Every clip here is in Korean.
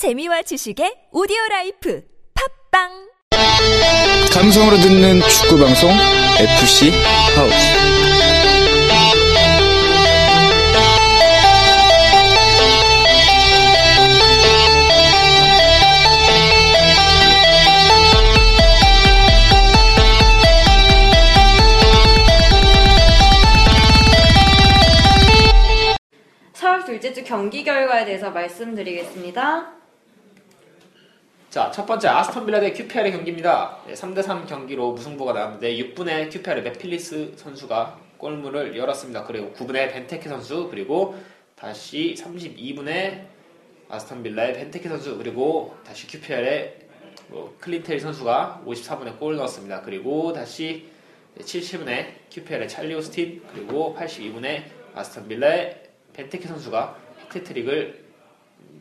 재미와 지식의 오디오 라이프 팝빵 감성으로 듣는 축구 방송 FC 하우스. 서울 둘째 주 경기 결과에 대해서 말씀드리겠습니다. 자, 첫 번째 아스톤 빌라 대 QPR의 경기입니다. 3대3 경기로 무승부가 나왔는데 6분에 QPR의 맷 필립스 선수가 골문을 열었습니다. 그리고 9분에 벤테케 선수 그리고 다시 32분에 아스톤 빌라의 벤테케 선수 그리고 다시 QPR의 뭐 클린트 힐 선수가 54분에 골을 넣었습니다. 그리고 다시 70분에 QPR의 찰리 오스틴 그리고 82분에 아스톤 빌라의 벤테케 선수가 헤트트릭을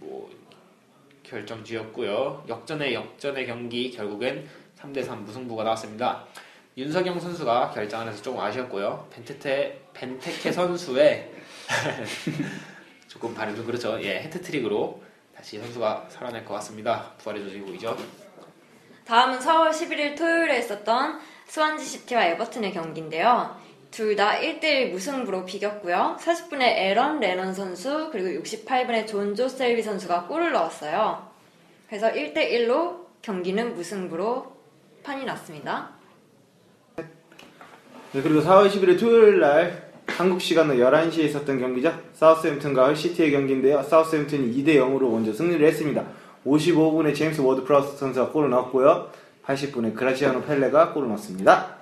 뭐 결정지었고요. 역전의 역전의 경기 결국엔 3대3 무승부가 나왔습니다. 윤석영 선수가 결정을 해서 조금 아쉬웠고요. 벤테테 벤테케 선수의 조금 발음 좀 그렇죠. 예, 헤트트릭으로 다시 선수가 살아날 것 같습니다. 부활의 조직이죠. 다음은 4월 11일 토요일에 있었던 스완지 시티와 에버튼의 경기인데요. 둘 다 1대1 무승부로 비겼고요. 40분에 에런 레넌 선수 그리고 68분에 존조 셸비 선수가 골을 넣었어요. 그래서 1대1로 경기는 무승부로 판이 났습니다. 네, 그리고 4월 11일 토요일 날 한국 시간으로 11시에 있었던 경기죠. 사우스햄튼과 헐시티의 경기인데요. 사우스햄튼이 2대 0으로 먼저 승리를 했습니다. 55분에 제임스 워드 프라우스 선수가 골을 넣었고요. 80분에 그라시아노 펠레가 골을 넣었습니다.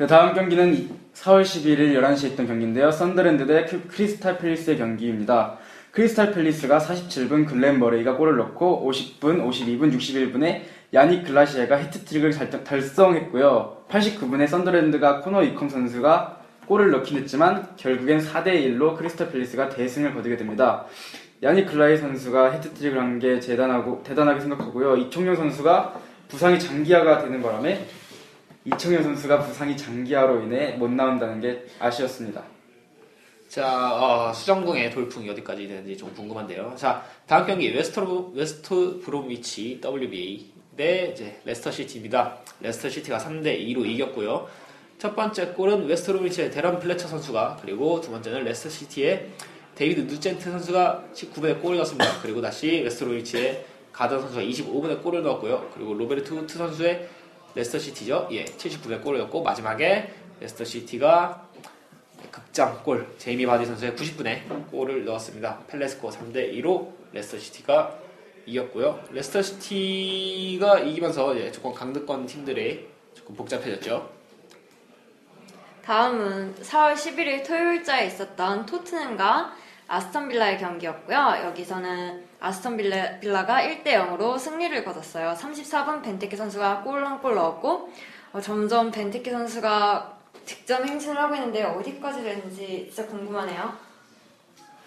네, 다음 경기는 4월 11일 11시에 있던 경기인데요. 썬더랜드 대 크- 크리스탈 팰리스의 경기입니다. 크리스탈 팰리스가 47분 글렌 머레이가 골을 넣고 50분, 52분, 61분에 야닉 볼라시에가 해트트릭을 달- 달성했고요. 89분에 썬더랜드가 코너 위컴 선수가 골을 넣긴 했지만 결국엔 4대1로 크리스탈 팰리스가 대승을 거두게 됩니다. 야닉 볼라시 선수가 해트트릭을 한 게 대단하고 대단하게 생각하고요. 이청용 선수가 부상이 장기화가 되는 바람에 이청용 선수가 부상이 장기화로 인해 못 나온다는 게 아쉬웠습니다. 자, 어, 수정궁의 돌풍이 어디까지 되는지 좀 궁금한데요. 자, 다음 경기 웨스터 웨스트 브롬위치 WBA 대 이제 레스터 시티입니다. 레스터 시티가 3대 2로 이겼고요. 첫 번째 골은 웨스트 브롬위치의 대런 플레처 선수가 그리고 두 번째는 레스터 시티의 데이비드 누젠트 선수가 19분에 골을 넣었습니다. 그리고 다시 웨스트 브롬위치의 가드너 선수가 25분에 골을 넣었고요. 그리고 로베르트 후트 선수의 레스터 시티죠. 예, 79분에 골을 넣었고 마지막에 레스터 시티가 극장골 제이미 바디 선수의 90분에 골을 넣었습니다. 펠레스코어 3대 2로 레스터 시티가 이겼고요. 레스터 시티가 이기면서 이제 조금 강등권 팀들이 조금 복잡해졌죠. 다음은 4월 11일 토요일자에 있었던 토트넘과 아스턴 빌라의 경기였고요. 여기서는 아스턴 빌라, 빌라가 1대 0으로 승리를 거뒀어요. 34분 벤테케 선수가 골 한 골 넣었고 어, 점점 벤테케 선수가 득점 행진을 하고 있는데 어디까지 되는지 진짜 궁금하네요.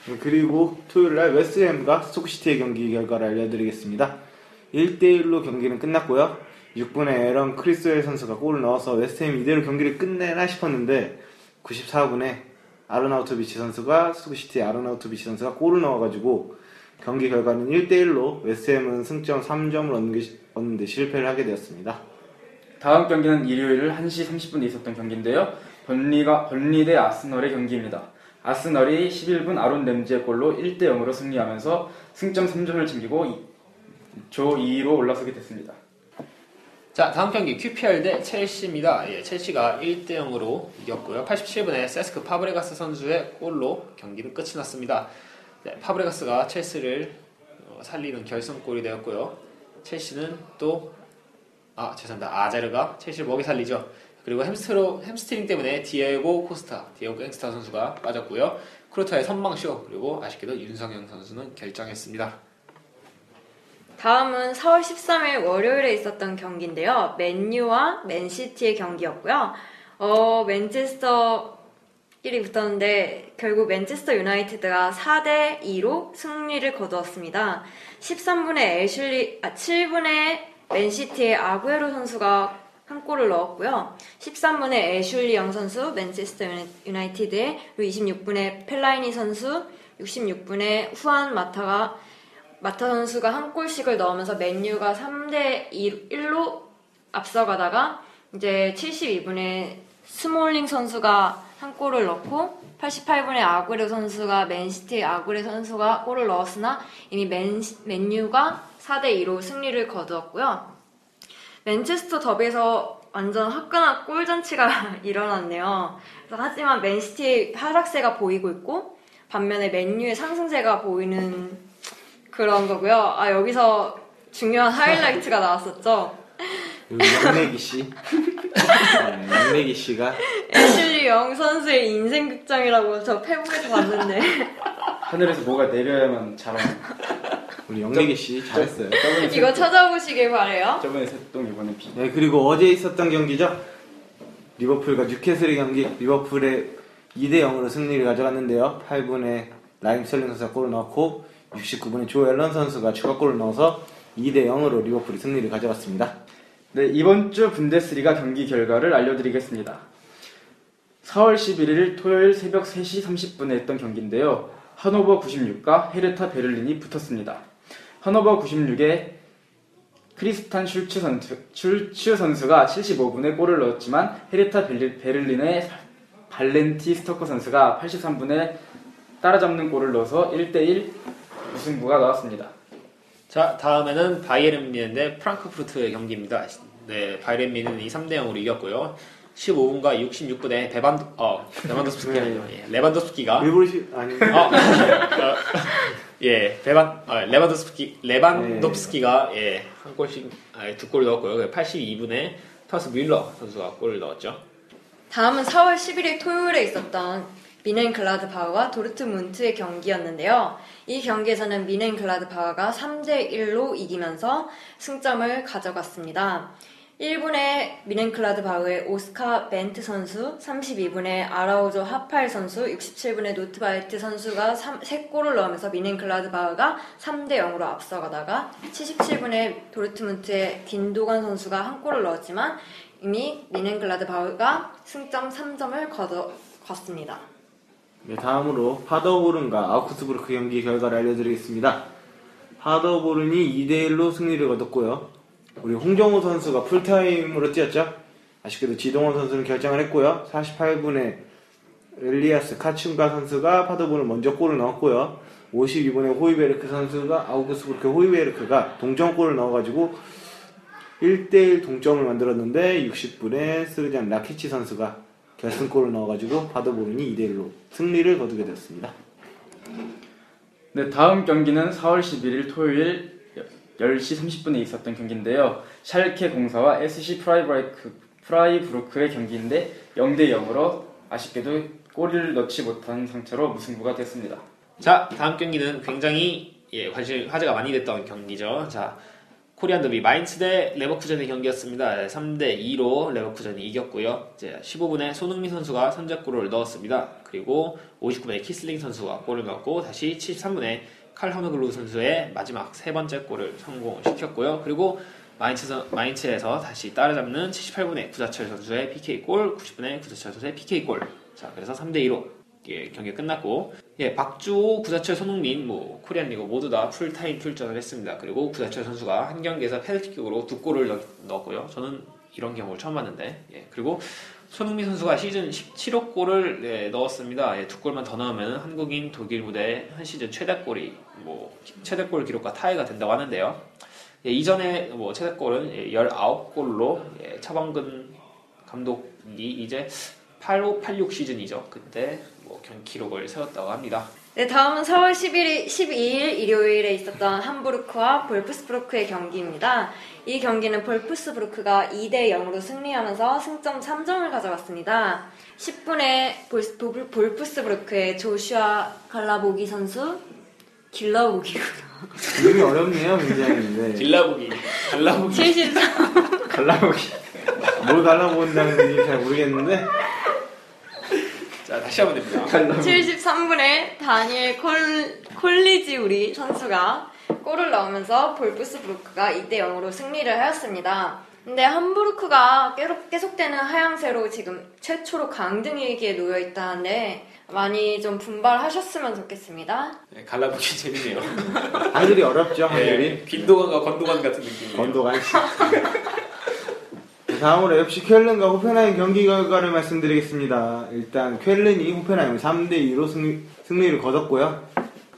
네, 그리고 토요일 날 웨스트햄과 스토크시티의 경기 결과를 알려드리겠습니다. 1대1로 경기는 끝났고요. 6분에 에런 크레스웰 선수가 골을 넣어서 웨스트햄이 이대로 경기를 끝내나 싶었는데 94분에 아르나우토비치 선수가 스토크시티의 아르나우토비치 선수가 골을 넣어가지고 경기 결과는 1대1로 웨스트햄은 승점 3점을 얻는 게- 얻는데 실패를 하게 되었습니다. 다음 경기는 일요일 1시 30분에 있었던 경기인데요. 번리가 번리 대 아스널의 경기입니다. 아스널이 11분 아론 램지의 골로 1대 0으로 승리하면서 승점 3점을 챙기고 이- 조 2위로 올라서게 됐습니다. 자, 다음 경기 QPR 대 첼시입니다. 예, 첼시가 1대 0으로 이겼고요. 87분에 세스크 파브레가스 선수의 골로 경기는 끝이 났습니다. 네, 파브레가스가 첼시를 어, 살리는 결승골이 되었고요. 첼시는 또 아, 죄송합니다. 아자르가 첼시를 먹여 살리죠. 그리고 햄스트로 햄스트링 때문에 디에고 코스타, 디에고 갱스타 선수가 빠졌고요. 쿠르투아의 선방쇼 그리고 아쉽게도 윤석영 선수는 결장했습니다. 다음은 4월 13일 월요일에 있었던 경기인데요. 맨유와 맨시티의 경기였고요. 어, 맨체스터 1위 붙었는데 결국 맨체스터 유나이티드가 4대 2로 승리를 거두었습니다. 13분에 애슐리 아 7분에 맨시티의 아구에로 선수가 한 골을 넣었고요. 13분에 애슐리 영 선수 맨체스터 유나- 유나이티드에 그리고 26분에 펠라이니 선수 66분에 후안 마타가 마타 선수가 한 골씩을 넣으면서 맨유가 3대 1로 앞서가다가 이제 72분에 스몰링 선수가 한 골을 넣고 88분에 아구에로 선수가 맨시티 아구에로 선수가 골을 넣었으나 이미 맨, 맨유가 4대 2로 승리를 거두었고요. 맨체스터 더비에서 완전 화끈한 골잔치가 일어났네요. 하지만 맨시티의 하락세가 보이고 있고 반면에 맨유의 상승세가 보이는 그런 거고요. 아 여기서 중요한 하이라이트가 나왔었죠. 양내기 씨. 네, 양내기 씨가 애슐리 영 선수의 인생 극장이라고 저 페북에서 봤는데 하늘에서 뭐가 내려야만 잘하는. 우리 영내기 씨 잘했어요. 저번에 이거 셋- 찾아보시길 바래요. 저번에 셋동 이번에 비. 네, 그리고 어제 있었던 경기죠. 리버풀과 뉴캐슬의 경기. 리버풀의 2대 0으로 승리를 가져갔는데요. 8분에 라힘 스털링 선수가 골을 넣고 69분에 조 앨런 선수가 추가골을 넣어서 2대 0으로 리버풀이 승리를 가져갔습니다. 네, 이번 주 분데스리가 경기 결과를 알려드리겠습니다. 4월 11일 토요일 새벽 3시 30분에 했던 경기인데요. 하노버 96과 헤르타 베를린이 붙었습니다. 하노버 96에 크리스티안 슐츠 선수, 슐츠 선수가 75분에 골을 넣었지만 헤르타 베를린의 발렌틴 슈토커 선수가 83분에 따라잡는 골을 넣어서 1대1 무승부가 나왔습니다. 자, 다음에는 바이에른 뮌헨 대 프랑크푸르트의 경기입니다. 네, 바이에른 뮌헨이 3대 0으로 이겼고요. 15분과 66분에 레반 어, 레반도프스키 예, 레반도프스키가 일부러 시 아니 어, 어, 예, 베반 어, 레반도스키 레반도스키가 예, 한 골씩 아, 두골 넣었고요. 82분에 타스 뮬러 선수가 골을 넣었죠. 다음은 4월 11일 토요일에 있었던 미넨 글라드바흐와 도르트문트의 경기였는데요. 이 경기에서는 미넨 글라드바흐가 3대 1로 이기면서 승점을 가져갔습니다. 1분에 미넨클라드바흐의 오스카 벤트 선수, 32분에 아라우조 하팔 선수, 67분에 노트바이트 선수가 3골을 넣으면서 미넨클라드바흐가 3대 0으로 앞서가다가 77분에 도르트문트의 딘도간 선수가 한 골을 넣었지만 이미 묀헨글라드바흐가 승점 3점을 거둬갔습니다. 네, 다음으로 파더보른과 아우크스부르크 경기 결과를 알려드리겠습니다. 파더보른이 2대1로 승리를 거뒀고요. 우리 홍정호 선수가 풀타임으로 뛰었죠. 아쉽게도 지동원 선수는 결장을 했고요. 48분에 엘리아스 카춘가 선수가 파더보른 먼저 골을 넣었고요. 52분에 호이베르크 선수가 아우크스부르크 호이베르크가 동점골을 넣어가지고 1대1 동점을 만들었는데 60분에 스르잔 라키치 선수가 결승골을 넣어가지고 파더보른이 2대1로 승리를 거두게 되었습니다. 네, 다음 경기는 4월 11일 토요일 10시 30분에 있었던 경기인데요. 샬케 공사와 SC 프라이브라이크, 프라이브루크의 경기인데 0대 0으로 아쉽게도 골을 넣지 못한 상태로 무승부가 됐습니다. 자, 다음 경기는 굉장히 예, 관심 화제가 많이 됐던 경기죠. 자, 코리안 더비 마인츠 대 레버쿠젠의 경기였습니다. 3대 2로 레버쿠젠이 이겼고요. 이제 15분에 손흥민 선수가 선제골을 넣었습니다. 그리고 59분에 키슬링 선수가 골을 넣었고 다시 73분에 칼 허너글루 선수의 마지막 세 번째 골을 성공시켰고요. 그리고 마인츠 선- 마인츠에서 다시 따라잡는 78분에 구자철 선수의 PK 골, 90분에 구자철 선수의 PK 골. 자, 그래서 3대 2로 예, 경기가 끝났고 예, 박주호, 구자철, 손흥민, 뭐 코리안 리거 모두 다 풀타임 출전을 했습니다. 그리고 구자철 선수가 한 경기에서 페널티킥으로 두 골을 넣, 넣었고요. 저는 이런 경우를 처음 봤는데 예, 그리고 손흥민 선수가 시즌 17호 골을 예, 넣었습니다. 예, 두 골만 더 넣으면 한국인 독일 무대 한 시즌 최다골이 뭐 최다골 기록과 타이가 된다고 하는데요. 예, 이전에 뭐 최다골은 예, 19골로 예, 차범근 감독이 이제 85, 86 시즌이죠. 그때 뭐경 기록을 세웠다고 합니다. 네, 다음은 4월 11일, 12일 일요일에 있었던 함부르크와 볼프스부르크의 경기입니다. 이 경기는 볼프스부르크가 2대 0으로 승리하면서 승점 3점을 가져갔습니다. 10분에 볼, 볼, 볼프스부르크의 조슈아 갈라보기 선수, 길러보기구나. 이름이 어렵네요, 굉장히. 네. 길라보기, 갈라보기. 73, 갈라보기. 뭘 갈라본다는 건지 잘 모르겠는데 자 다시 한번 됩니다. 73분에 다니엘 콜, 콜리지 우리 선수가 골을 넣으면서 볼프스부르크가 2대 0으로 승리를 하였습니다. 근데 함부르크가 계속, 계속되는 하향세로 지금 최초로 강등 위기에 놓여 있다는데 많이 좀 분발하셨으면 좋겠습니다. 네, 갈라보기 재밌네요. 한글이 어렵죠, 한글이. 네, 빈도관과 건도관 같은 느낌이에요. 건도가 씨. 다음으로 FC 쾰른과 호펜하임 경기 결과를 말씀드리겠습니다. 일단 쾰른이 호펜하임 3대 2로 승리, 승리를 거뒀고요.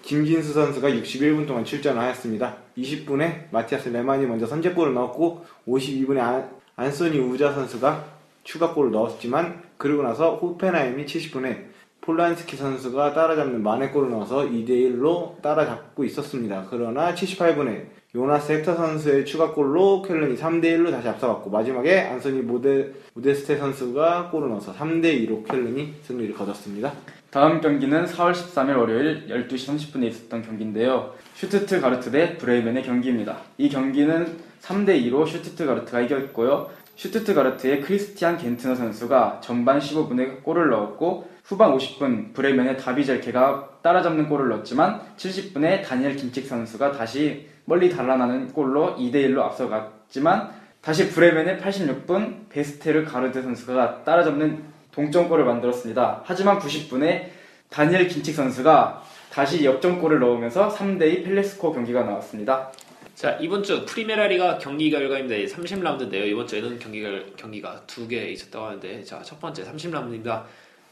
김진수 선수가 61분 동안 출전을 하였습니다. 20분에 마티아스 레만이 먼저 선제골을 넣었고 52분에 안, 안소니 우자 선수가 추가골을 넣었지만 그리고 나서 호펜하임이 70분에 폴란스키 선수가 따라잡는 만회골을 넣어서 2대1로 따라잡고 있었습니다. 그러나 78분에 요나스 헥터 선수의 추가골로 켈른이 3대1로 다시 앞서갔고 마지막에 안소니 모데, 모데스테 선수가 골을 넣어서 3대2로 켈른이 승리를 거뒀습니다. 다음 경기는 4월 13일 월요일 12시 30분에 있었던 경기인데요. 슈투트가르트 대 브레멘의 경기입니다. 이 경기는 3대2로 슈투트가르트가 이겼고요. 슈투트가르트의 크리스티안 겐트너 선수가 전반 15분에 골을 넣었고 후반 50분 브레멘의 다비 젤케가 따라잡는 골을 넣었지만 70분에 다니엘 긴첵 선수가 다시 멀리 달아나는 골로 2대1로 앞서갔지만 다시 브레멘의 86분 베스테르가르드 선수가 따라잡는 동점골을 만들었습니다. 하지만 90분에 다니엘 긴첵 선수가 다시 역전골을 넣으면서 3대2 펠레 스코어 경기가 나왔습니다. 자 이번 주 프리메라리가 경기 결과입니다. 30라운드인데요. 이번 주에는 경기가 경기가 두 개 있었다고 하는데 자 첫 번째 30라운드입니다.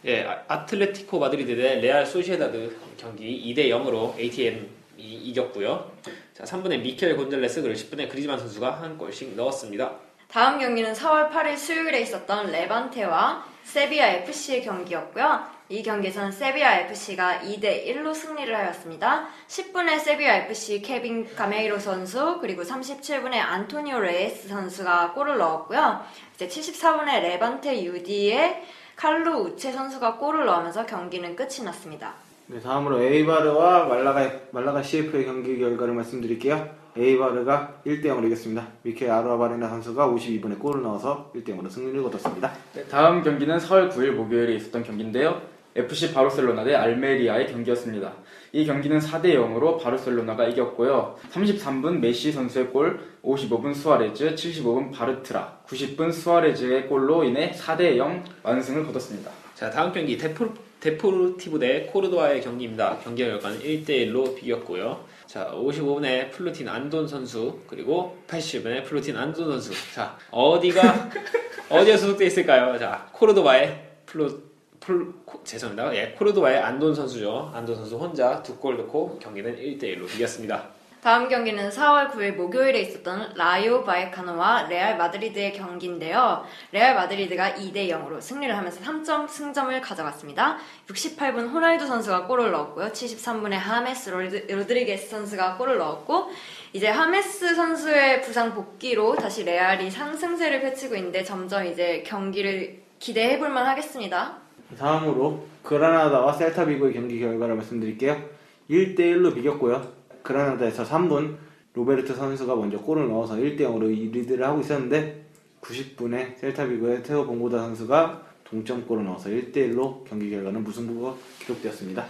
예, 아- 아틀레티코 마드리드 대 레알 소시에다드 경기 2대 0으로 ATM이 이겼고요. 자 3분에 미켈 곤잘레스 그리고 10분에 그리즈만 선수가 한 골씩 넣었습니다. 다음 경기는 4월 8일 수요일에 있었던 레반테와 세비야 FC의 경기였고요. 이 경기에서는 세비야 FC가 2대 1로 승리를 하였습니다. 10분에 세비야 FC 케빈 가메이로 선수 그리고 37분에 안토니오 레예스 선수가 골을 넣었고요. 이제 74분에 레반테 UD의 칼루 우체 선수가 골을 넣으면서 경기는 끝이 났습니다. 네, 다음으로 에이바르와 말라가, 말라가 CF의 경기 결과를 말씀드릴게요. 에이바르가 1대0으로 이겼습니다. 미켈 아루아바레나 선수가 52분에 골을 넣어서 1대0으로 승리를 거뒀습니다. 네, 다음 경기는 4월 9일 목요일에 있었던 경기인데요. FC 바르셀로나 대 알메리아의 경기였습니다. 이 경기는 4대 0으로 바르셀로나가 이겼고요. 33분 메시 선수의 골, 55분 수아레즈, 75분 바르트라, 90분 수아레즈의 골로 인해 4대 0 완승을 거뒀습니다. 자 다음 경기 데포, 데포르티보 대 코르도바의 경기입니다. 경기 결과는 1대 1로 비겼고요. 자 55분에 플로린 안돈 선수 그리고 80분에 플로린 안돈 선수 자 어디가 어디에 소속돼 있을까요? 자 코르도바의 플루 플 코- 죄송합니다. 예 코르도바의 안돈 선수죠. 안돈 선수 혼자 두 골 넣고 경기는 1대 1로 이겼습니다. 다음 경기는 4월 9일 목요일에 있었던 라요 바예카노와 레알 마드리드의 경기인데요. 레알 마드리드가 2대 0으로 승리를 하면서 3점 승점을 가져갔습니다. 68분 호날두 선수가 골을 넣었고요. 73분에 하메스 로드- 로드리게스 선수가 골을 넣었고 이제 하메스 선수의 부상 복귀로 다시 레알이 상승세를 펼치고 있는데 점점 이제 경기를 기대해 볼만 하겠습니다. 다음으로 그라나다와 셀타비고의 경기 결과를 말씀드릴게요. 1대1로 비겼고요. 그라나다에서 3분 로베르트 선수가 먼저 골을 넣어서 1대 0으로 리드를 하고 있었는데 90분에 셀타비고의 테오 봉곤다 선수가 동점골을 넣어서 1대 1로 경기 결과는 무승부가 기록되었습니다.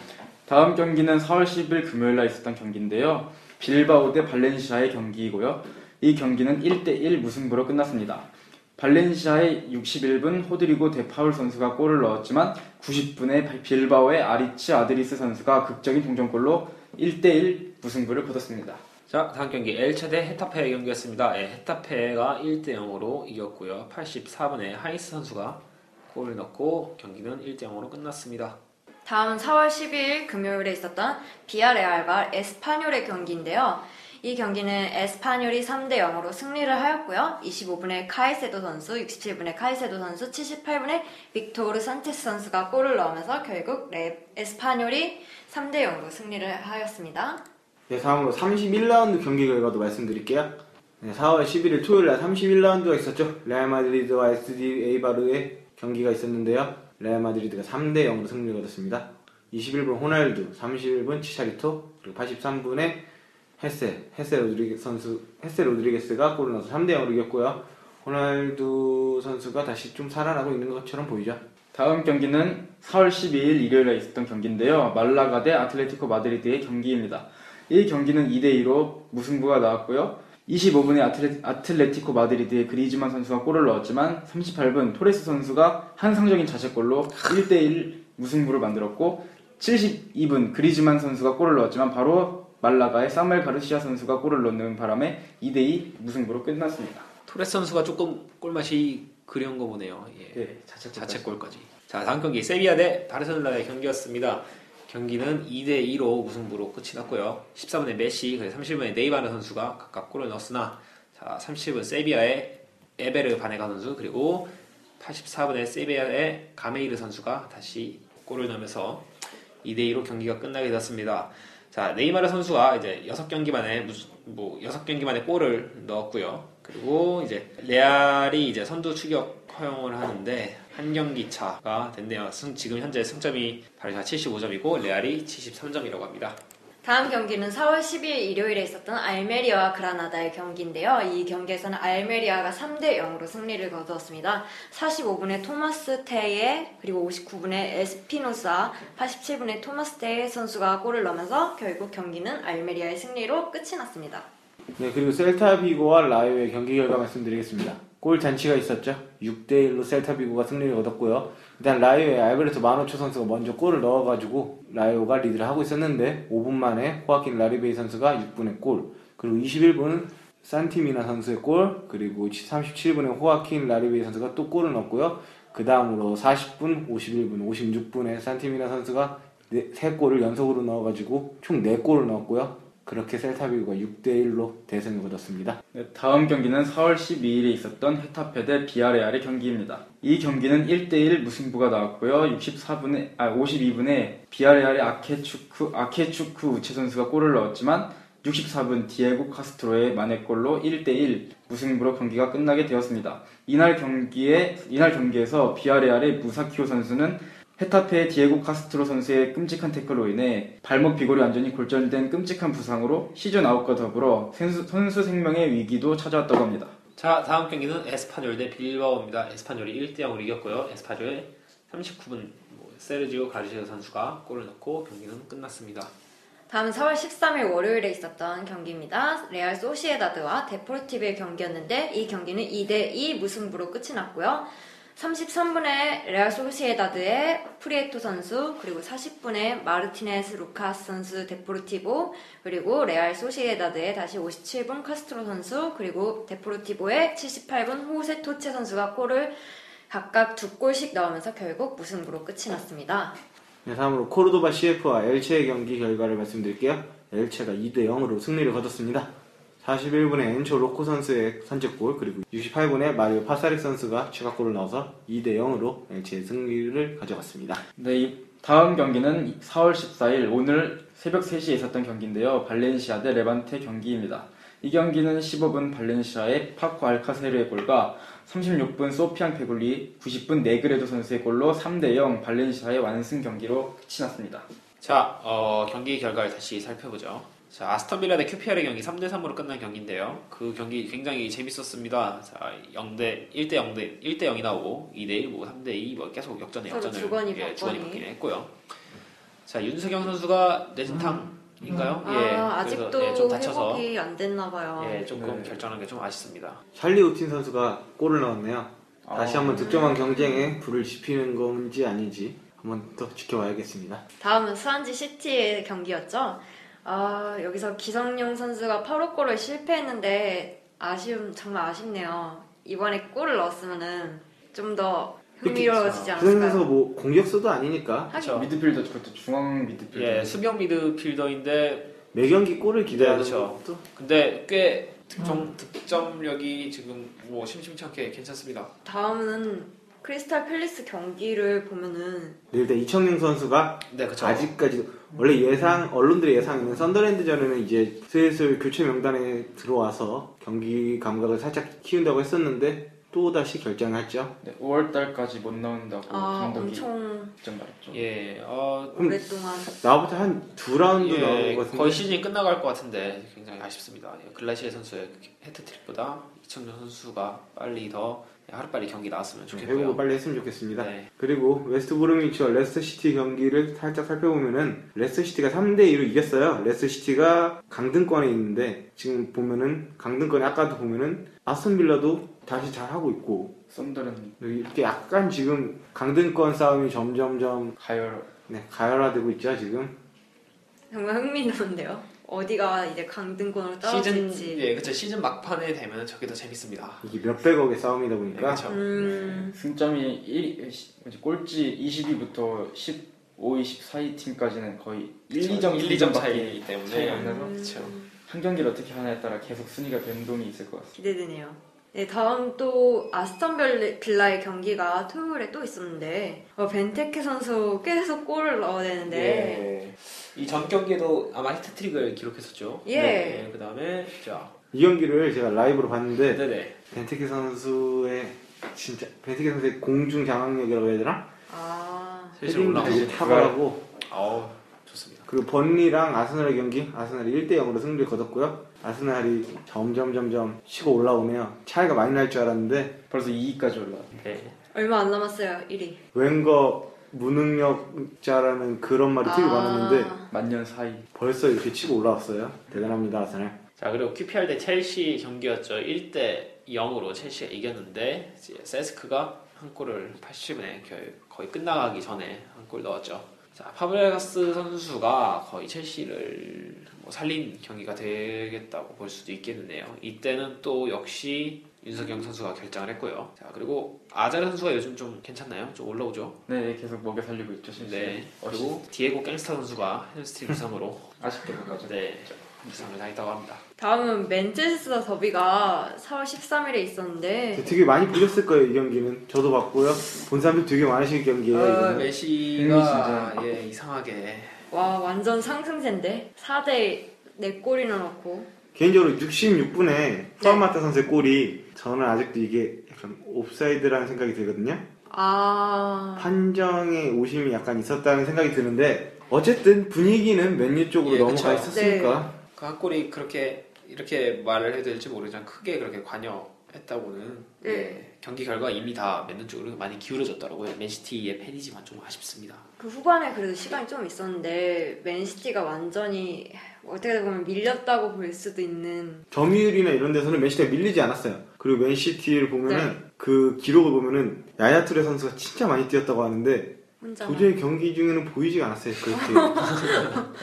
다음 경기는 4월 10일 금요일 날 있었던 경기인데요. 빌바오 대 발렌시아의 경기이고요. 이 경기는 1대1 무승부로 끝났습니다. 발렌시아의 61분 호드리고 데 파울 선수가 골을 넣었지만 90분에 빌바오의 아리츠 아두리스 선수가 극적인 동점골로 1대1 무승부를 거뒀습니다. 자 다음 경기 엘체 대 헤타페의 경기였습니다. 예, 헤타페가 1대 0으로 이겼고요. 84분에 하이스 선수가 골을 넣고 경기는 1대 0으로 끝났습니다. 다음은 4월 12일 금요일에 있었던 비야레알과 에스파뇰의 경기인데요. 이 경기는 에스파뇰이 3대 0으로 승리를 하였고요. 25분에 카이세도 선수, 67분에 카이세도 선수, 78분에 빅토르 산체스 선수가 골을 넣으면서 결국 레- 에스파뇰이 3대 0으로 승리를 하였습니다. 네, 다음으로 31라운드 경기 결과도 말씀드릴게요. 네, 4월 11일 토요일 날 31라운드가 있었죠. 레알 마드리드와 SD 에이바르의 경기가 있었는데요. 레알 마드리드가 3대 0으로 승리를 거뒀습니다. 21분 호날두, 31분 치차리토, 그리고 83분에 헤세, 헤세 로드리게 선수, 헤세 로드리게스가 골을 넣어서 3대 0으로 이겼고요. 호날두 선수가 다시 좀 살아나고 있는 것처럼 보이죠. 다음 경기는 4월 12일 일요일에 있었던 경기인데요. 말라가 대 아틀레티코 마드리드의 경기입니다. 이 경기는 2대2로 무승부가 나왔고요. 25분에 아틀레, 아틀레티코 마드리드의 그리즈만 선수가 골을 넣었지만 38분 토레스 선수가 환상적인 자책골로 1대1 무승부를 만들었고 72분 그리즈만 선수가 골을 넣었지만 바로 말라가의 사무엘 가르시아 선수가 골을 넣는 바람에 2대2 무승부로 끝났습니다. 토레스 선수가 조금 골맛이 그리운 거 보네요. 예. 네, 자책 자책골까지. 자, 다음 경기 세비야 대 바르셀로나의 경기였습니다. 경기는 2대 2로 무승부로 끝이 났고요. 14분에 메시, 그리고 30분에 네이마르 선수가 각각 골을 넣었으나 자, 30분 세비야의 에베르 바네가 선수 그리고 84분에 세비야의 가메이르 선수가 다시 골을 넣으면서 2대 2로 경기가 끝나게 되었습니다. 자, 네이마르 선수가 이제 6경기 만에 뭐 6경기 만에 골을 넣었고요. 그리고 이제 레알이 이제 선두 추격 허용을 하는데 한 경기 차가 됐네요. 승- 지금 현재 승점이 바르샤 75점이고 레알이 73점이라고 합니다. 다음 경기는 4월 10일 일요일에 있었던 알메리아와 그라나다의 경기인데요. 이 경기에서는 알메리아가 3대 0으로 승리를 거두었습니다. 45분에 토마스 테예 그리고 59분에 에스피노사, 87분에 토마스 테예 선수가 골을 넣으면서 결국 경기는 알메리아의 승리로 끝이 났습니다. 네, 그리고 셀타비고와 라이오의 경기 결과 말씀드리겠습니다. 골 잔치가 있었죠. 6대 1로 셀타비고가 승리를 얻었고요. 일단 라이오의 알베르토 마노초 선수가 먼저 골을 넣어가지고 라이오가 리드를 하고 있었는데 5분 만에 호아킨 라리베이 선수가 6분에 골 그리고 21분 산티미나 선수의 골 그리고 37분에 호아킨 라리베이 선수가 또 골을 넣었고요. 그 다음으로 40분, 51분, 56분에 산티미나 선수가 네, 세 골을 연속으로 넣어가지고 총 4골을 넣었고요. 그렇게 셀타비고가 6대1로 대승을 거뒀습니다. 네, 다음 경기는 4월 12일에 있었던 헤타페 대 비아레알의 경기입니다. 이 경기는 1대1 무승부가 나왔고요. 64분에 아 52분에 비아레알의 아케추크 아케추크 우체 선수가 골을 넣었지만 64분 디에고 카스트로의 만회골로 1대1 무승부로 경기가 끝나게 되었습니다. 이날 경기에 이날 경기에서 비아레알의 무사키오 선수는 헤타페의 디에고 카스트로 선수의 끔찍한 태클로 인해 발목 비골이 완전히 골절된 끔찍한 부상으로 시즌 아웃과 더불어 선수, 선수 생명의 위기도 찾아왔다고 합니다. 자, 다음 경기는 에스파뇰 대 빌바오입니다. 에스파뇰이 1대 0으로 이겼고요. 에스파뇰 39분 뭐, 세르지오 가르시아 선수가 골을 넣고 경기는 끝났습니다. 다음 4월 13일 월요일에 있었던 경기입니다. 레알 소시에다드와 데포르티보의 경기였는데 이 경기는 2대2 무승부로 끝이 났고요. 33분에 레알 소시에다드의 프리에토 선수 그리고 40분에 마르티네스 루카스 선수 데포르티보 그리고 레알 소시에다드의 다시 57분 카스트로 선수 그리고 데포르티보의 78분 호세 토체 선수가 골을 각각 두 골씩 넣으면서 결국 무승부로 끝이 났습니다. 네, 다음으로 코르도바 CF와 엘체의 경기 결과를 말씀드릴게요. 엘체가 2대 0으로 승리를 거뒀습니다. 41분에 엔초 로코 선수의 선제골 그리고 68분에 마리오 파사리 선수가 추가골을 넣어서 2대 0으로 엘체의 승리를 가져갔습니다. 네, 이 다음 경기는 4월 14일 오늘 새벽 3시에 있었던 경기인데요. 발렌시아 대 레반테 경기입니다. 이 경기는 15분 발렌시아의 파코 알카세르의 골과 36분 소피안 페굴리, 90분 네그레도 선수의 골로 3대 0 발렌시아의 완승 경기로 끝이 났습니다. 자, 어, 경기 결과를 다시 살펴보죠. 자, 아스턴 빌라 대 QPR의 경기 3대 3으로 끝난 경기인데요. 그 경기 굉장히 재밌었습니다. 자, 0대 1대 0대 1대 0이 나오고 2대 1, 뭐 3대 2, 뭐 계속 역전에 역전을 주거니 예. 주거니 받기는 했고요. 자, 윤석영 선수가 내진탕인가요? 예, 아, 아직도 그래서, 예, 좀 다쳐서 회복이 안 됐나 봐요. 예, 조금 네. 결정한 게 좀 아쉽습니다. 찰리 오틴 선수가 골을 넣었네요. 다시 아. 한번 득점왕 경쟁에 불을 지피는 건지 아닌지 한번 더 지켜봐야겠습니다. 다음은 스완지 시티의 경기였죠. 아, 여기서 기성용 선수가 8호 골을 실패했는데 아쉬움 정말 아쉽네요. 이번에 골을 넣었으면은 좀 더 흥미로워지지 그 선수가 않을까요? 뭐 공격수도 아니니까 하긴 그렇죠. 미드필더 그것도 중앙 미드필더. 예, 수비형 미드필더인데 매 경기 골을 기대하는 네, 그렇죠. 것도 근데 꽤 득점 득점력이 지금 뭐 심심치 않게 괜찮습니다. 다음은 크리스탈 팰리스 경기를 보면은 네, 일단 이청용 선수가 네, 그렇죠. 아직까지 원래 예상 언론들의 예상에는 썬더랜드전에는 이제 슬슬 교체 명단에 들어와서 경기 감각을 살짝 키운다고 했었는데 또 다시 결정했죠. 네, 5월 달까지 못 나온다고 아, 감독이 엄청 직접 말했죠. 예, 어, 오랫동안 나부터 한 두 라운드 나온 예, 것 같은데 거의 시즌이 끝나갈 것 같은데 굉장히 아쉽습니다. 예, 글라시에 선수의 해트트릭보다 이청용 선수가 빨리 더 하루빨리 경기 나왔으면 회복을 좋겠고요. 빨리 했으면 좋겠습니다. 네. 그리고 웨스트 브로미치와 레스터 시티 경기를 살짝 살펴보면은 레스터 시티가 3대 2로 이겼어요. 레스터 시티가 강등권에 있는데 지금 보면은 강등권에 아까도 보면은 아스톤 빌라도 다시 잘 하고 있고 썬더랜드 이렇게 약간 지금 강등권 싸움이 점점점 가열 네, 가열화되고 있죠 지금. 정말 흥미로운데요. 어디가 이제 강등권으로 시즌 떨어질지. 예, 그쵸 시즌 막판에 되면 저게 더 재밌습니다. 이게 몇백억의 싸움이다 네, 보니까 그쵸. 음, 승점이 1, 꼴찌 20위부터 15, 24위 팀까지는 거의 1, 2점, 1, 2점 차이기 때문에 차이가 안 나서 그렇죠. 한 경기를 어떻게 하냐에 따라 계속 순위가 변동이 있을 것 같습니다. 기대되네요. 네, 다음 또 아스턴 빌- 빌라의 경기가 토요일에 또 있었는데 어, 벤테케 선수 계속 골을 넣어야 되는데 예. 이 전 경기에도 아마 히트트릭을 기록했었죠. 예. 네, 그 다음에 자, 이 경기를 제가 라이브로 봤는데 네네. 벤테케 선수의 진짜 벤테케 선수의 공중 장악력이라고 해야 되나? 아 헤딩도 올라가고. 되게 탁월하고 어우 좋습니다. 그리고 번리랑 아스날의 경기 아스날이 1대 0으로 승리를 거뒀고요. 아스날이 점점 점점 치고 올라오네요. 차이가 많이 날 줄 알았는데 벌써 2위까지 올라왔습니다. 네. 얼마 안 남았어요 1위. 웬거 무능력자라는 그런 말이 되게 많았는데 만년 4위. 벌써 이렇게 치고 올라왔어요. 대단합니다 아스날. 자 그리고 QPR 대 첼시 경기였죠. 1대 0으로 첼시가 이겼는데 이제 세스크가 한 골을 80분에 거의 끝나가기 전에 한 골 넣었죠. 자 파브레가스 선수가 거의 첼시를 뭐 살린 경기가 되겠다고 볼 수도 있겠는데요. 이때는 또 역시 윤석영 선수가 결장을 했고요. 자 그리고 아자르 선수가 요즘 좀 괜찮나요? 좀 올라오죠. 네, 계속 먹여 살리고 있죠, 실제. 네. 그리고 디에고 갱스터 선수가 햄스트링 부상으로 아쉽게 못 가죠. 네 부상을 당했다고 합니다. 다음은 맨체스터 더비가 4월 13일에 있었는데 되게 많이 보셨을 거예요 이 경기는. 저도 봤고요. 본 사람들 되게 많으실 경기예요. 아, 이거는. 메시가 흥미진진. 예 이상하게 와 완전 상승세인데 4대 4골이나 넣고 개인적으로 66분에 후아마타 선수의 골이 저는 아직도 이게 약간 옵사이드라는 생각이 들거든요. 아 판정에 오심이 약간 있었다는 생각이 드는데 어쨌든 분위기는 맨유 쪽으로 예, 넘어가 그쵸. 있었으니까 그한 골이 그렇게 이렇게 말을 해도 될지 모르지만 크게 그렇게 관여했다고는 네. 예, 경기 결과 이미 다 맨유 쪽으로 많이 기울어졌더라고요. 맨시티의 팬이지만 좀 아쉽습니다. 그 후반에 그래도 시간이 좀 있었는데 맨시티가 완전히 어떻게 보면 밀렸다고 볼 수도 있는 점유율이나 이런 데서는 맨시티가 밀리지 않았어요. 그리고 맨시티를 보면은 네. 그 기록을 보면은 야야 투레 선수가 진짜 많이 뛰었다고 하는데 혼자 도저히 경기 중에는 보이지가 않았어요. 그렇게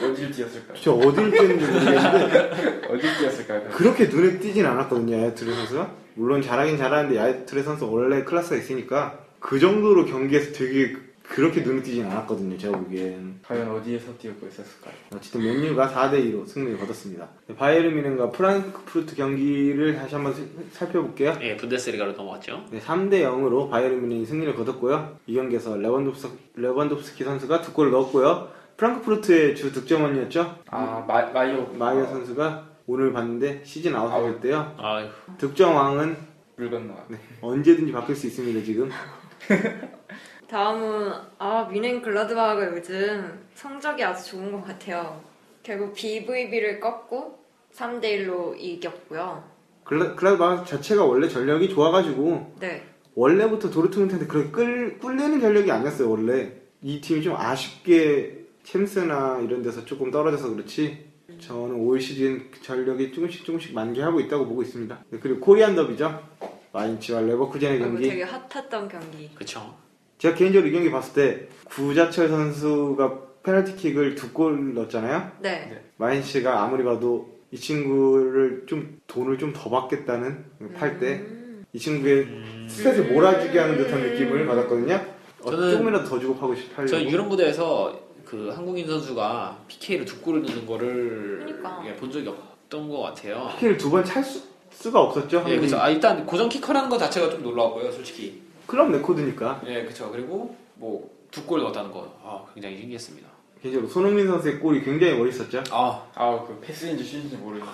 어딜 뛰었을까요? 저 어딜 뛰었는지 모르겠는데 어딜 뛰었을까요? 그렇게 눈에 띄진 않았거든요. 야야 투레 선수가 물론 잘하긴 잘하는데 야야 투레 선수 원래 클래스가 있으니까 그 정도로 경기에서 되게 그렇게 눈에 띄진 않았거든요. 제가 보기엔. 과연 어디에서 뛰고 있었을까요? 어쨌든 맨유가 4대2로 승리를 거뒀습니다. 바이에른 뮌헨과 프랑크푸르트 경기를 다시 한번 스- 살펴볼게요. 예, 분데스리가로 넘어갔죠. 네, 3대 0으로 바이에른 뮌헨이 승리를 거뒀고요. 이 경기에서 레반도프스, 레반도프스키 선수가 두 골을 넣었고요. 프랑크푸르트의 주 득점원이었죠. 아, 마, 마이오. 마이어 선수가 오늘 봤는데 시즌 아웃이 아웃. 됐대요. 아유, 득점왕은 물 건너. 네, 언제든지 바뀔 수 있습니다, 지금. 다음은 아 묀헨글라드바흐가 요즘 성적이 아주 좋은 것 같아요. 결국 BVB를 꺾고 3대 1로 이겼고요. 클라, 클라드바 자체가 원래 전력이 좋아가지고 네. 원래부터 도르트문트한테 그렇게 끌, 꿀리는 전력이 아니었어요, 원래. 이 팀이 좀 아쉽게 챔스나 이런 데서 조금 떨어져서 그렇지. 저는 올 시즌 전력이 조금씩 조금씩 만개하고 있다고 보고 있습니다. 네, 그리고 코리안 더비죠. 마인츠와 레버쿠젠의 그리고 경기. 되게 핫했던 경기. 그쵸. 제가 개인적으로 이 경기 봤을 때 구자철 선수가 페널티킥을 두 골 넣었잖아요. 네. 마인츠가 아무리 봐도 이 친구를 좀 돈을 좀 더 받겠다는 팔 때이 친구의 스탯을 몰아주게 하는 듯한 느낌을 받았거든요. 어, 저는- 조금이라도 더 주고 파고 싶저 팔려고. 유럽 무대에서 그 한국인 선수가 PK를 두 골을 넣는 거를 그러니까. 예, 본 적이 없던 것 같아요. 키를 두 번 찰 수가 없었죠. 예. 그쵸. 아, 일단 고정 키커라는 것 자체가 좀 놀라웠고요, 솔직히. 클럽 레코드니까. 예, 그쵸. 그리고 뭐 두 골 넣었다는 거, 아, 굉장히 신기했습니다. 개인적으로 손흥민 선수의 골이 굉장히 멋있었죠. 아, 아, 그 패스인지 슛인지 모르겠네.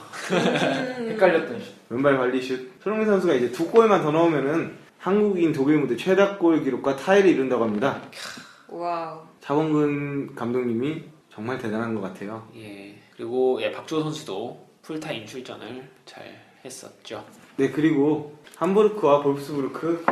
음. 헷갈렸던 슛. 왼발 발리 슛. 손흥민 선수가 이제 두 골만 더 넣으면은 한국인 독일 무대 최다 골 기록과 타이를 이룬다고 합니다. 와우. 차범근 감독님이 정말 대단한 것 같아요. 예. 그리고 예, 박주호 선수도 풀타임 출전을 잘 했었죠. 네, 그리고 함부르크와 볼프스부르크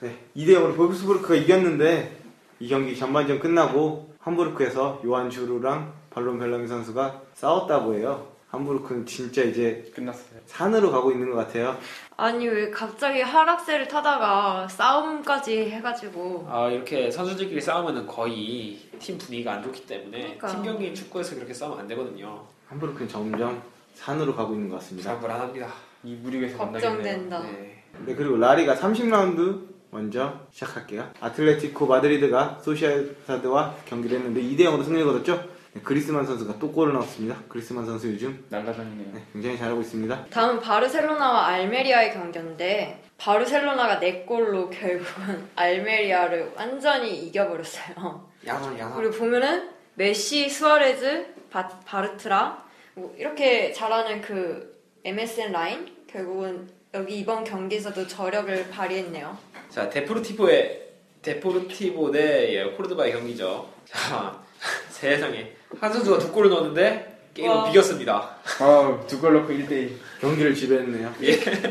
네, 2대 0으로 볼프스부르크가 이겼는데 이 경기 전반전 끝나고 함부르크에서 요한 주루랑 발론 벨라미 선수가 싸웠다고 해요. 함부르크는 진짜 이제 끝났어요. 산으로 가고 있는 것 같아요. 아니 왜 갑자기 하락세를 타다가 싸움까지 해가지고 아 이렇게 선수들끼리 싸우면은 거의 팀 분위기가 안 좋기 때문에 그러니까. 팀 경기 축구에서 그렇게 싸우면 안 되거든요. 함부르크는 점점 산으로 가고 있는 것 같습니다. 참 불안합니다. 이 무리에서 만나겠네요. 걱정된다. 네. 네, 그리고 라리가 30라운드 먼저 시작할게요. 아틀레티코 마드리드가 소시아사드와 경기를 했는데 2대 0으로 승리를 거뒀죠. 네, 그리스만 선수가 또 골을 넣었습니다. 그리스만 선수 요즘 날라다니네요. 네, 굉장히 잘하고 있습니다. 다음은 바르셀로나와 알메리아의 경기인데 바르셀로나가 4골로 결국은 알메리아를 완전히 이겨버렸어요. 야나 야나. 그리고 보면은 메시, 수아레즈, 바, 바르트라 뭐 이렇게 잘하는 그 MSN 라인 결국은 여기 이번 경기에서도 저력을 발휘했네요. 자 데포르티보의 데포르티보 대 예, 코르도바의 경기죠. 자 세상에 한 선수가 두 골을 넣었는데 게임을 와. 비겼습니다. 아, 두 골 넣고 1대1. 경기를 지배했네요.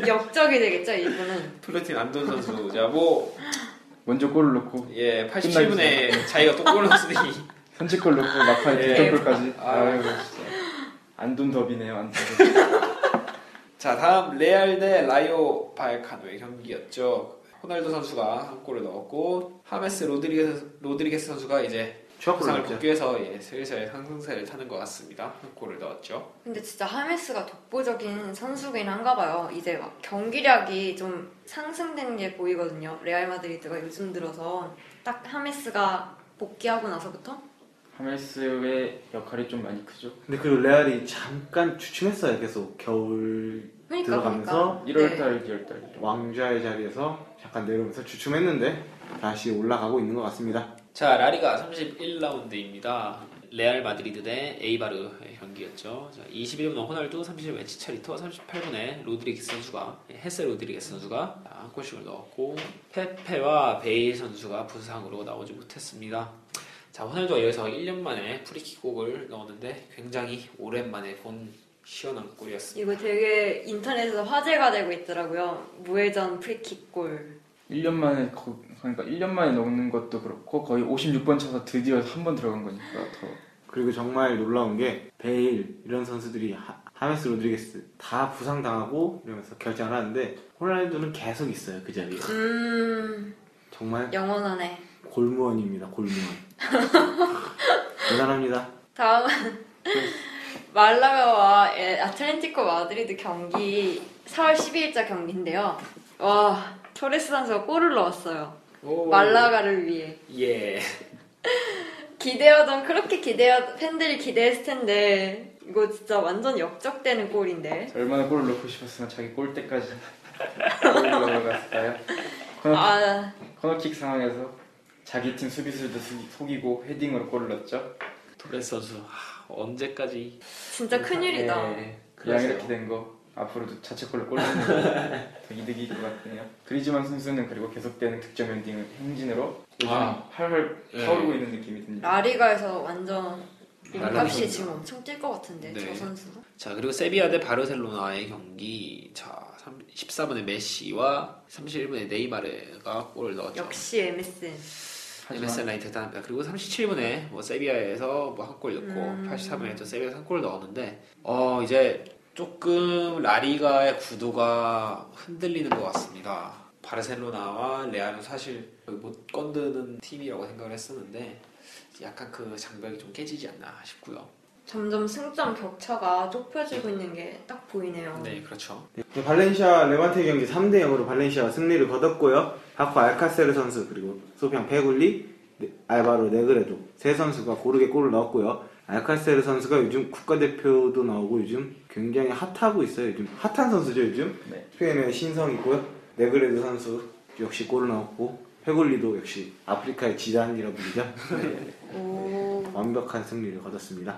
역적이 되겠죠 이분은. 플루틴 안돈 선수 자 뭐 먼저 골을 넣고 예, 87분에 자기가 또 골을 넣었으니 선취골 넣고 막판에 예. 동점골까지. 아. 진짜. 안돈 더비네요, 안돈 더비. 자 다음 레알 대 라이오 바이카노의 경기였죠. 호날두 선수가 한 골을 넣었고 하메스 로드리게스, 로드리게스 선수가 이제 부상을. 복귀해서 예, 슬슬 상승세를 타는 것 같습니다. 한 골을 넣었죠. 근데 진짜 하메스가 독보적인 선수긴 한가 봐요. 이제 막 경기력이 좀 상승된 게 보이거든요. 레알 마드리드가 요즘 들어서 딱 하메스가 복귀하고 나서부터 하멜스의 역할이 좀 많이 크죠. 근데 그리고 레알이 잠깐 주춤했어요. 계속 겨울 그러니까 들어가면서 그러니까. 1월달, 2월달. 왕좌의 자리에서 잠깐 내려오면서 주춤했는데 다시 올라가고 있는 것 같습니다. 자 라리가 31라운드입니다. 레알 마드리드 대 에이바르의 경기였죠. 자, 21분 호날두, 30분 치차리토, 38분에 로드리게스 선수가 헤세 로드리게스 선수가 한 골씩을 넣었고 페페와 베일 선수가 부상으로 나오지 못했습니다. 자 호날두가 여기서 1년 만에 프리킥 골을 넣었는데 굉장히 오랜만에 본 시원한 골이었습니다. 이거 되게 인터넷에서 화제가 되고 있더라고요. 무회전 프리킥 골. 1년 만에, 거- 그러니까 1년 만에 넣는 것도 그렇고, 거의 56번 차서 드디어 한 번 들어간 거니까 더. 그리고 정말 놀라운 게 베일 이런 선수들이 하, 하메스 로드리게스 다 부상 당하고 이러면서 결정을 하는데 호날두는 계속 있어요 그 자리에. 음, 정말 영원하네. 골무원입니다 골무원. 대단합니다. 다음은 말라가와 에- 아틀레티코 마드리드 경기 4월 12일자 경기인데요. 와, 토레스 선수가 골을 넣었어요. 오, 말라가를 위해. 예. 기대하던 그렇게 기대하 팬들이 기대했을 텐데 이거 진짜 완전 역적되는 골인데. 얼마나 골을 넣고 싶었으면 자기 골대까지 골을 넣어갔을까요? 코너, 아, 코너킥 상황에서 자기 팀 수비수들도 속- 속이고 헤딩으로 골을 넣었죠. 토레스 선수 하, 언제까지 진짜 큰일이다. 네, 그냥 그러세요. 이렇게 된 거 앞으로도 자책골로 골 넣는 거 더 이득일 것 같네요. 그리지만 선수는 그리고 계속되는 득점 행진을 행진으로 요즘 아. 활활 네. 타오르고 있는 느낌이 듭니다. 라리가에서 완전 몸값이 선수. 지금 엄청 뛸 것 같은데 네. 저 선수. 자 그리고 세비야 대 바르셀로나의 경기 자 14분에 메시와 31분에 네이마르가 골을 넣었죠. 역시 MSN. MSN 라인 대단합니다. 그리고 37분에 뭐 세비야에서 뭐 한 골 넣고 음. 83분에 또 세비야에서 한 골 넣었는데 어 이제 조금 라리가의 구도가 흔들리는 것 같습니다. 바르셀로나와 레알은 사실 못 건드는 팀이라고 생각을 했었는데 약간 그 장벽이 좀 깨지지 않나 싶고요. 점점 승점 격차가 좁혀지고 있는 게 딱 보이네요. 네 그렇죠. 네, 발렌시아 레반테 경기 3대 0으로 발렌시아가 승리를 거뒀고요. 바코 알카세르 선수 그리고 소피앙 페굴리, 네, 알바로 네그레도 세 선수가 고르게 골을 넣었고요. 알카세르 선수가 요즘 국가대표도 나오고 요즘 굉장히 핫하고 있어요. 요즘 핫한 선수죠 요즘. 네. 스페인의 신성이고요. 네그레도 선수 역시 골을 넣었고 페굴리도 역시 아프리카의 지단이라고 부르죠. 네, 오. 완벽한 승리를 거뒀습니다.